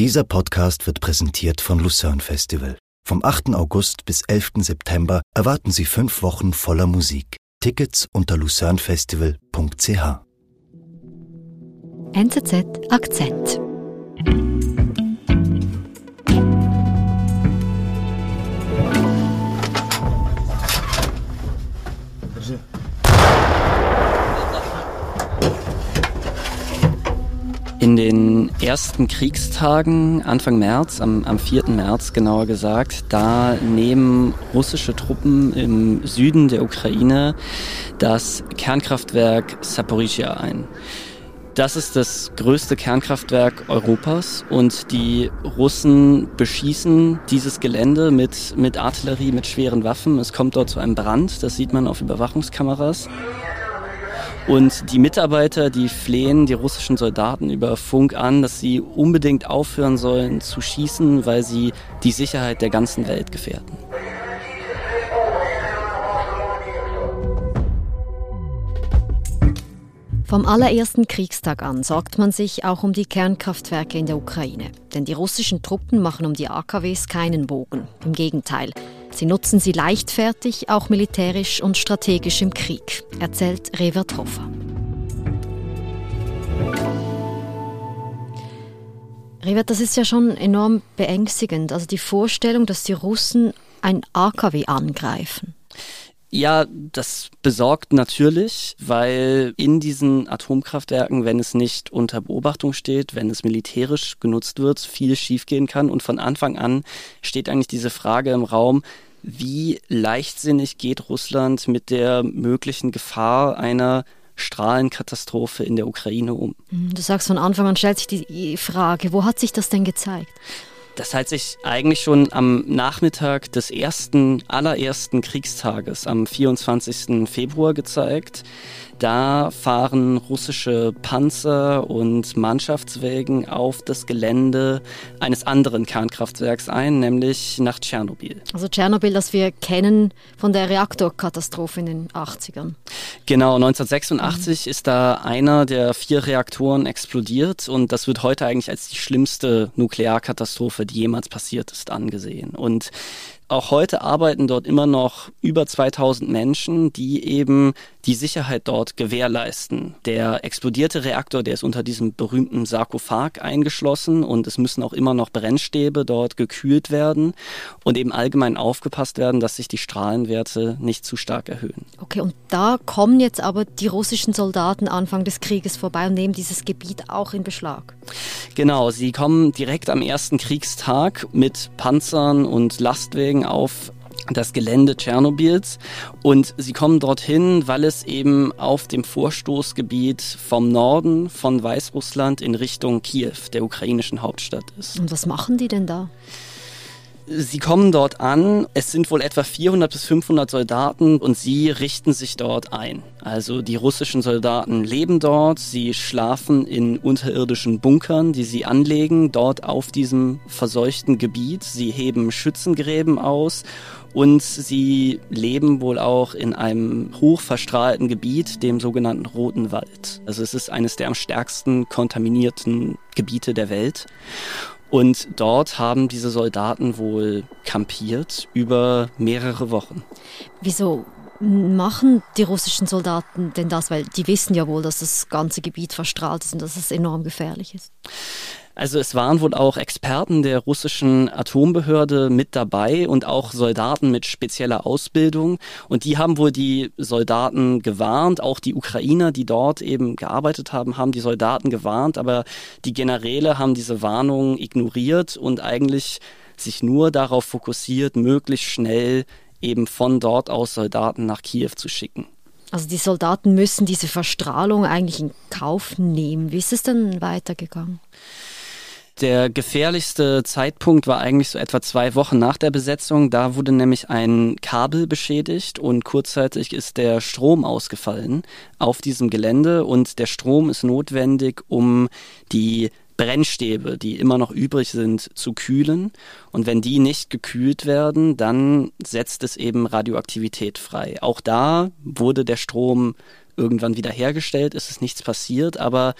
Dieser Podcast wird präsentiert von Lucerne Festival. Vom 8. August bis 11. September erwarten Sie fünf Wochen voller Musik. Tickets unter lucernefestival.ch. NZZ Akzent. In den ersten Kriegstagen, Anfang März, am, am 4. März genauer gesagt, da nehmen russische Truppen im Süden der Ukraine das Kernkraftwerk Saporizhia ein. Das ist das größte Kernkraftwerk Europas und die Russen beschießen dieses Gelände mit, mit Artillerie, mit schweren Waffen. Es kommt dort zu einem Brand, das sieht man auf Überwachungskameras. Und die Mitarbeiter, die flehen die russischen Soldaten über Funk an, dass sie unbedingt aufhören sollen zu schießen, weil sie die Sicherheit der ganzen Welt gefährden. Vom allerersten Kriegstag an sorgt man sich auch um die Kernkraftwerke in der Ukraine. Denn die russischen Truppen machen um die AKWs keinen Bogen. Im Gegenteil. Sie nutzen sie leichtfertig, auch militärisch und strategisch im Krieg, erzählt Revert Hoffer. Revert, das ist ja schon enorm beängstigend. Also die Vorstellung, dass die Russen ein AKW angreifen. Ja, das besorgt natürlich, weil in diesen Atomkraftwerken, wenn es nicht unter Beobachtung steht, wenn es militärisch genutzt wird, viel schiefgehen kann. Und von Anfang an steht eigentlich diese Frage im Raum, wie leichtsinnig geht Russland mit der möglichen Gefahr einer Strahlenkatastrophe in der Ukraine um? Du sagst von Anfang an stellt sich die Frage, wo hat sich das denn gezeigt? Das hat sich eigentlich schon am Nachmittag des ersten, allerersten Kriegstages, am 24. Februar gezeigt. Da fahren russische Panzer und Mannschaftswägen auf das Gelände eines anderen Kernkraftwerks ein, nämlich nach Tschernobyl. Also Tschernobyl, das wir kennen von der Reaktorkatastrophe in den 80ern. Genau, 1986 mhm. ist da einer der vier Reaktoren explodiert und das wird heute eigentlich als die schlimmste Nuklearkatastrophe, die jemals passiert ist, angesehen. Und auch heute arbeiten dort immer noch über 2000 Menschen, die eben die Sicherheit dort gewährleisten. Der explodierte Reaktor, der ist unter diesem berühmten Sarkophag eingeschlossen und es müssen auch immer noch Brennstäbe dort gekühlt werden und eben allgemein aufgepasst werden, dass sich die Strahlenwerte nicht zu stark erhöhen. Okay, und da kommen jetzt aber die russischen Soldaten Anfang des Krieges vorbei und nehmen dieses Gebiet auch in Beschlag. Genau, sie kommen direkt am ersten Kriegstag mit Panzern und Lastwagen Fliegen auf das Gelände Tschernobyls und sie kommen dorthin, weil es eben auf dem Vorstoßgebiet vom Norden von Weißrussland in Richtung Kiew, der ukrainischen Hauptstadt ist. Und was machen die denn da? Sie kommen dort an, es sind wohl etwa 400 bis 500 Soldaten und sie richten sich dort ein. Also die russischen Soldaten leben dort, sie schlafen in unterirdischen Bunkern, die sie anlegen, dort auf diesem verseuchten Gebiet. Sie heben Schützengräben aus und sie leben wohl auch in einem hochverstrahlten Gebiet, dem sogenannten Roten Wald. Also es ist eines der am stärksten kontaminierten Gebiete der Welt. Und dort haben diese Soldaten wohl kampiert über mehrere Wochen. Wieso machen die russischen Soldaten denn das? Weil die wissen ja wohl, dass das ganze Gebiet verstrahlt ist und dass es enorm gefährlich ist. Also es waren wohl auch Experten der russischen Atombehörde mit dabei und auch Soldaten mit spezieller Ausbildung. Und die haben wohl die Soldaten gewarnt. Auch die Ukrainer, die dort eben gearbeitet haben, haben die Soldaten gewarnt. Aber die Generäle haben diese Warnungen ignoriert und eigentlich sich nur darauf fokussiert, möglichst schnell eben von dort aus Soldaten nach Kiew zu schicken. Also die Soldaten müssen diese Verstrahlung eigentlich in Kauf nehmen. Wie ist es denn weitergegangen? Der gefährlichste Zeitpunkt war eigentlich so etwa zwei Wochen nach der Besetzung. Da wurde nämlich ein Kabel beschädigt und kurzzeitig ist der Strom ausgefallen auf diesem Gelände und der Strom ist notwendig, um die Brennstäbe, die immer noch übrig sind, zu kühlen. Und wenn die nicht gekühlt werden, dann setzt es eben Radioaktivität frei. Auch da wurde der Strom irgendwann wieder hergestellt, ist es nichts passiert, aber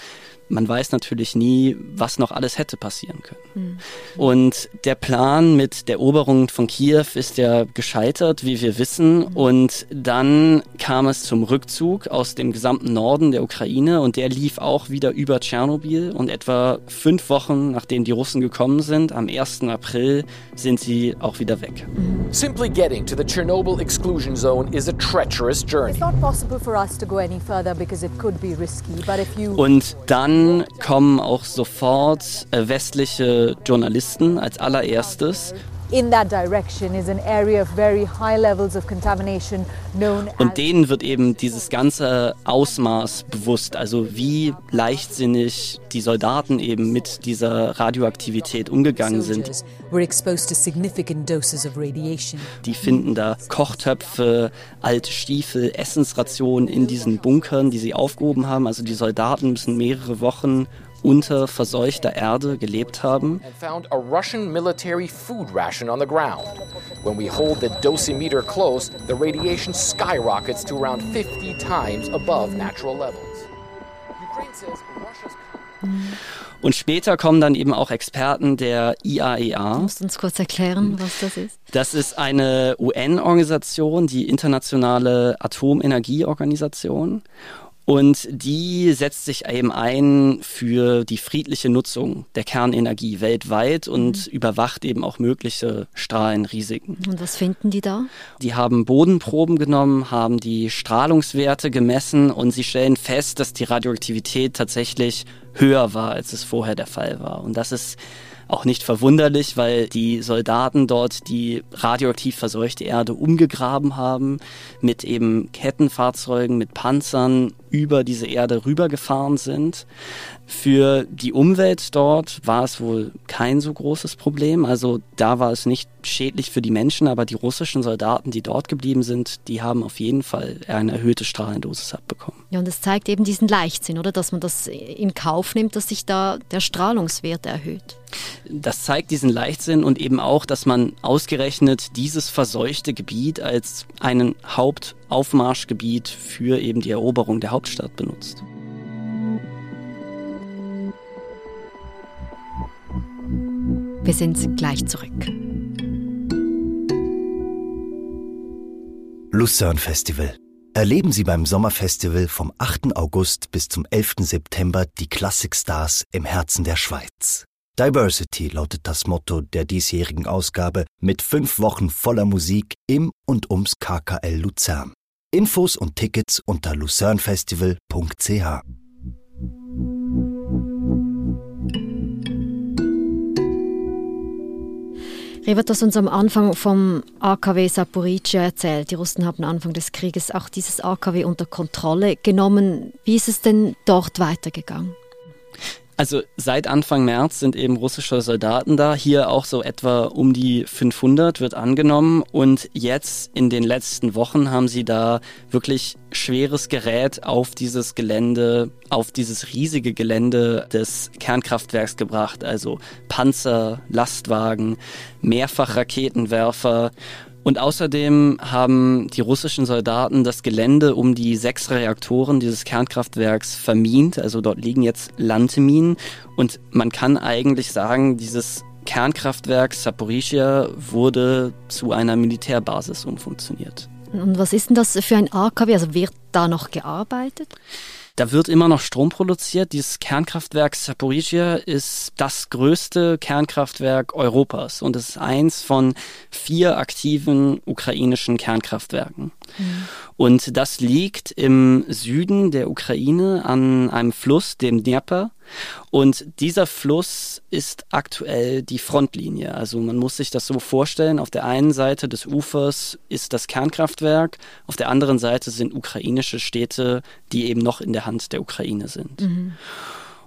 man weiß natürlich nie, was noch alles hätte passieren können. Mhm. Und der Plan mit der Eroberung von Kiew ist ja gescheitert, wie wir wissen. Mhm. Und dann kam es zum Rückzug aus dem gesamten Norden der Ukraine und der lief auch wieder über Tschernobyl. Und etwa fünf Wochen nachdem die Russen gekommen sind, am 1. April, sind sie auch wieder weg. Mhm. Simply getting to the Chernobyl exclusion zone is a treacherous journey. It's not possible for us to go any further because it could be risky. But if you und dann kommen auch sofort äh, westliche Journalisten als allererstes in that direction is an area of very high levels of contamination known Und denen wird eben dieses ganze Ausmaß bewusst, also wie leichtsinnig die Soldaten eben mit dieser Radioaktivität umgegangen sind. Die finden da Kochtöpfe, alte Stiefel, Essensrationen in diesen Bunkern, die sie aufgehoben haben. Also die Soldaten müssen mehrere Wochen unter verseuchter Erde gelebt haben. found a Russian military food ration on the ground. When we hold the dosimeter close, the radiation skyrockets to around 50 times above natural levels. Ukraine says Russia's und später kommen dann eben auch Experten der IAEA. Du musst uns kurz erklären, was das ist. Das ist eine UN-Organisation, die Internationale Atomenergieorganisation. Und die setzt sich eben ein für die friedliche Nutzung der Kernenergie weltweit und mhm. überwacht eben auch mögliche Strahlenrisiken. Und was finden die da? Die haben Bodenproben genommen, haben die Strahlungswerte gemessen und sie stellen fest, dass die Radioaktivität tatsächlich höher war, als es vorher der Fall war. Und das ist auch nicht verwunderlich, weil die Soldaten dort die radioaktiv verseuchte Erde umgegraben haben, mit eben Kettenfahrzeugen, mit Panzern über diese Erde rübergefahren sind. Für die Umwelt dort war es wohl kein so großes Problem. Also da war es nicht schädlich für die Menschen, aber die russischen Soldaten, die dort geblieben sind, die haben auf jeden Fall eine erhöhte Strahlendosis abbekommen. Ja, und es zeigt eben diesen Leichtsinn, oder? Dass man das in Kauf nimmt, dass sich da der Strahlungswert erhöht. Das zeigt diesen Leichtsinn und eben auch, dass man ausgerechnet dieses verseuchte Gebiet als einen Hauptaufmarschgebiet für eben die Eroberung der Hauptstadt benutzt. Wir sind gleich zurück. Lucerne Festival. Erleben Sie beim Sommerfestival vom 8. August bis zum 11. September die Klassikstars im Herzen der Schweiz. Diversity lautet das Motto der diesjährigen Ausgabe mit fünf Wochen voller Musik im und ums KKL Luzern. Infos und Tickets unter lucernefestival.ch. Revert das uns am Anfang vom AKW Saporica erzählt. Die Russen haben Anfang des Krieges auch dieses AKW unter Kontrolle genommen. Wie ist es denn dort weitergegangen? Also seit Anfang März sind eben russische Soldaten da, hier auch so etwa um die 500 wird angenommen. Und jetzt in den letzten Wochen haben sie da wirklich schweres Gerät auf dieses Gelände, auf dieses riesige Gelände des Kernkraftwerks gebracht, also Panzer, Lastwagen, Mehrfachraketenwerfer und außerdem haben die russischen Soldaten das Gelände um die sechs Reaktoren dieses Kernkraftwerks vermint. Also dort liegen jetzt Landminen. Und man kann eigentlich sagen, dieses Kernkraftwerk Saporischia wurde zu einer Militärbasis umfunktioniert. Und was ist denn das für ein AKW? Also wird da noch gearbeitet? Da wird immer noch Strom produziert. Dieses Kernkraftwerk Saporizhia ist das größte Kernkraftwerk Europas und es ist eins von vier aktiven ukrainischen Kernkraftwerken. Mhm. Und das liegt im Süden der Ukraine an einem Fluss, dem Dnieper. Und dieser Fluss ist aktuell die Frontlinie. Also man muss sich das so vorstellen, auf der einen Seite des Ufers ist das Kernkraftwerk, auf der anderen Seite sind ukrainische Städte, die eben noch in der Hand der Ukraine sind. Mhm.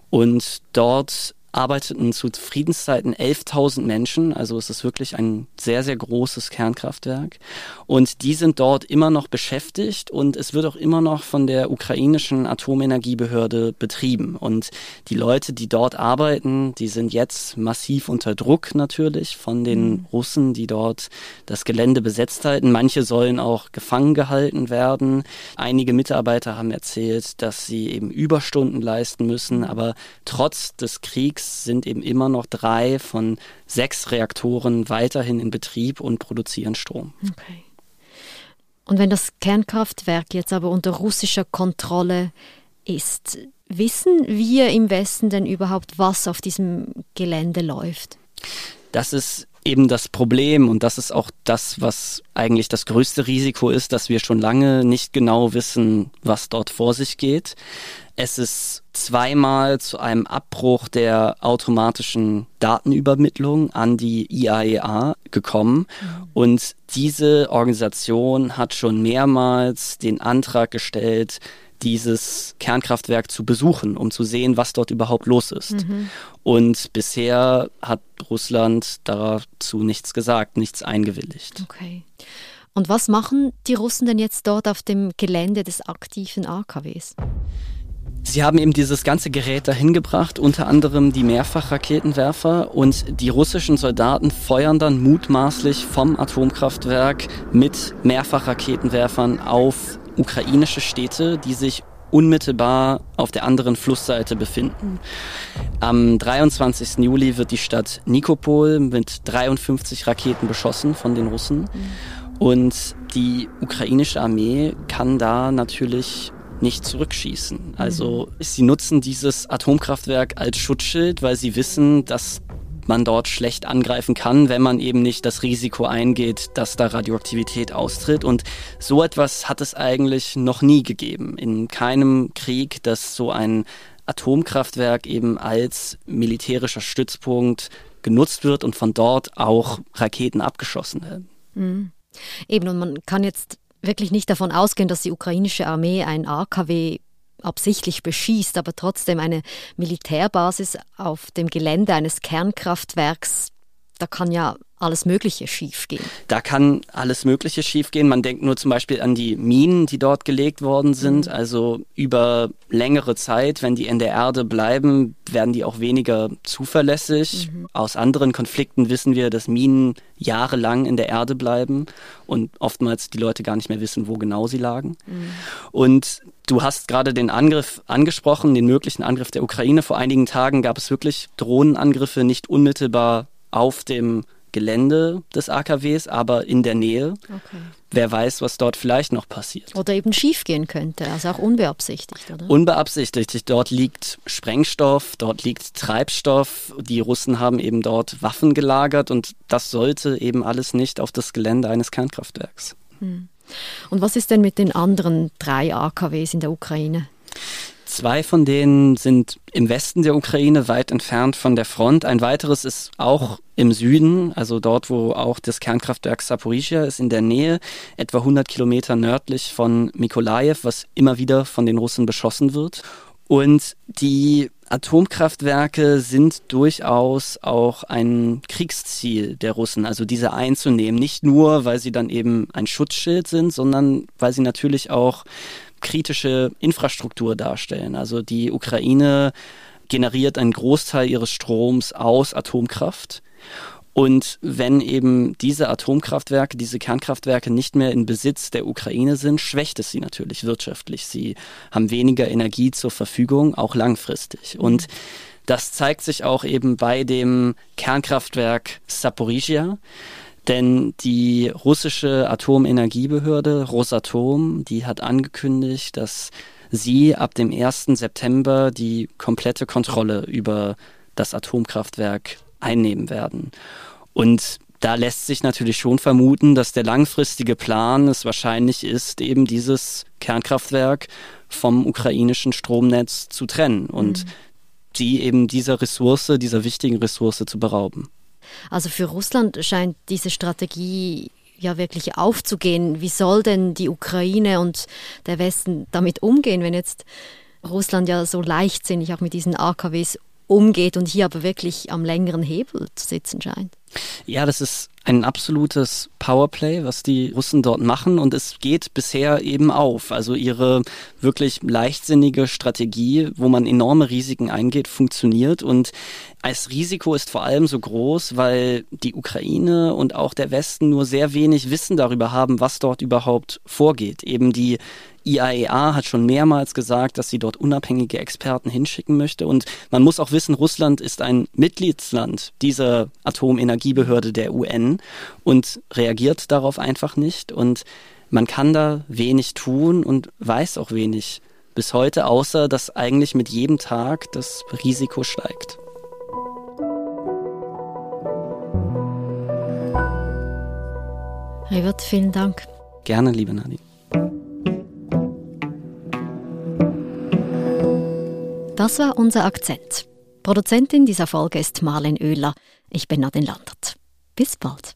Und dort arbeiteten zu Friedenszeiten 11.000 Menschen, also es ist wirklich ein sehr, sehr großes Kernkraftwerk. Und die sind dort immer noch beschäftigt und es wird auch immer noch von der ukrainischen Atomenergiebehörde betrieben. Und die Leute, die dort arbeiten, die sind jetzt massiv unter Druck natürlich von den mhm. Russen, die dort das Gelände besetzt halten. Manche sollen auch gefangen gehalten werden. Einige Mitarbeiter haben erzählt, dass sie eben Überstunden leisten müssen, mhm. aber trotz des Kriegs sind eben immer noch drei von sechs Reaktoren weiterhin in Betrieb und produzieren Strom. Okay. Und wenn das Kernkraftwerk jetzt aber unter russischer Kontrolle ist, wissen wir im Westen denn überhaupt, was auf diesem Gelände läuft? Das ist eben das Problem und das ist auch das, was eigentlich das größte Risiko ist, dass wir schon lange nicht genau wissen, was dort vor sich geht. Es ist zweimal zu einem Abbruch der automatischen Datenübermittlung an die IAEA e gekommen. Mhm. Und diese Organisation hat schon mehrmals den Antrag gestellt, dieses Kernkraftwerk zu besuchen, um zu sehen, was dort überhaupt los ist. Mhm. Und bisher hat Russland dazu nichts gesagt, nichts eingewilligt. Okay. Und was machen die Russen denn jetzt dort auf dem Gelände des aktiven AKWs? Sie haben eben dieses ganze Gerät dahin gebracht, unter anderem die Mehrfachraketenwerfer und die russischen Soldaten feuern dann mutmaßlich vom Atomkraftwerk mit Mehrfachraketenwerfern auf ukrainische Städte, die sich unmittelbar auf der anderen Flussseite befinden. Am 23. Juli wird die Stadt Nikopol mit 53 Raketen beschossen von den Russen. Und die ukrainische Armee kann da natürlich nicht zurückschießen. Also sie nutzen dieses Atomkraftwerk als Schutzschild, weil sie wissen, dass man dort schlecht angreifen kann, wenn man eben nicht das Risiko eingeht, dass da Radioaktivität austritt. Und so etwas hat es eigentlich noch nie gegeben. In keinem Krieg, dass so ein Atomkraftwerk eben als militärischer Stützpunkt genutzt wird und von dort auch Raketen abgeschossen werden. Mhm. Eben, und man kann jetzt wirklich nicht davon ausgehen, dass die ukrainische Armee ein AKW absichtlich beschießt, aber trotzdem eine Militärbasis auf dem Gelände eines Kernkraftwerks, da kann ja alles Mögliche schiefgehen. Da kann alles Mögliche schiefgehen. Man denkt nur zum Beispiel an die Minen, die dort gelegt worden sind. Mhm. Also über längere Zeit, wenn die in der Erde bleiben, werden die auch weniger zuverlässig. Mhm. Aus anderen Konflikten wissen wir, dass Minen jahrelang in der Erde bleiben und oftmals die Leute gar nicht mehr wissen, wo genau sie lagen. Mhm. Und Du hast gerade den Angriff angesprochen, den möglichen Angriff der Ukraine. Vor einigen Tagen gab es wirklich Drohnenangriffe nicht unmittelbar auf dem Gelände des AKWs, aber in der Nähe. Okay. Wer weiß, was dort vielleicht noch passiert. Oder eben schiefgehen könnte, also auch unbeabsichtigt, oder? Unbeabsichtigt. Dort liegt Sprengstoff, dort liegt Treibstoff. Die Russen haben eben dort Waffen gelagert und das sollte eben alles nicht auf das Gelände eines Kernkraftwerks. Hm. Und was ist denn mit den anderen drei AKWs in der Ukraine? Zwei von denen sind im Westen der Ukraine, weit entfernt von der Front. Ein weiteres ist auch im Süden, also dort, wo auch das Kernkraftwerk Saporizhia ist, in der Nähe, etwa 100 Kilometer nördlich von Mikolajew, was immer wieder von den Russen beschossen wird. Und die Atomkraftwerke sind durchaus auch ein Kriegsziel der Russen, also diese einzunehmen. Nicht nur, weil sie dann eben ein Schutzschild sind, sondern weil sie natürlich auch kritische Infrastruktur darstellen. Also die Ukraine generiert einen Großteil ihres Stroms aus Atomkraft. Und wenn eben diese Atomkraftwerke, diese Kernkraftwerke nicht mehr in Besitz der Ukraine sind, schwächt es sie natürlich wirtschaftlich. Sie haben weniger Energie zur Verfügung, auch langfristig. Und das zeigt sich auch eben bei dem Kernkraftwerk Saporizhia. Denn die russische Atomenergiebehörde Rosatom, die hat angekündigt, dass sie ab dem 1. September die komplette Kontrolle über das Atomkraftwerk einnehmen werden. Und da lässt sich natürlich schon vermuten, dass der langfristige Plan es wahrscheinlich ist, eben dieses Kernkraftwerk vom ukrainischen Stromnetz zu trennen und mhm. die eben dieser Ressource, dieser wichtigen Ressource zu berauben. Also für Russland scheint diese Strategie ja wirklich aufzugehen. Wie soll denn die Ukraine und der Westen damit umgehen, wenn jetzt Russland ja so leichtsinnig auch mit diesen AKWs umgeht und hier aber wirklich am längeren Hebel zu sitzen scheint. Ja, das ist ein absolutes Powerplay, was die Russen dort machen und es geht bisher eben auf. Also ihre wirklich leichtsinnige Strategie, wo man enorme Risiken eingeht, funktioniert und als Risiko ist vor allem so groß, weil die Ukraine und auch der Westen nur sehr wenig Wissen darüber haben, was dort überhaupt vorgeht. Eben die IAEA hat schon mehrmals gesagt, dass sie dort unabhängige Experten hinschicken möchte. Und man muss auch wissen, Russland ist ein Mitgliedsland dieser Atomenergiebehörde der UN und reagiert darauf einfach nicht. Und man kann da wenig tun und weiß auch wenig bis heute, außer dass eigentlich mit jedem Tag das Risiko steigt. Rivert, vielen Dank. Gerne, liebe Nadine. Das war unser Akzent. Produzentin dieser Folge ist Marlen Oehler. Ich bin Nadine Landert. Bis bald.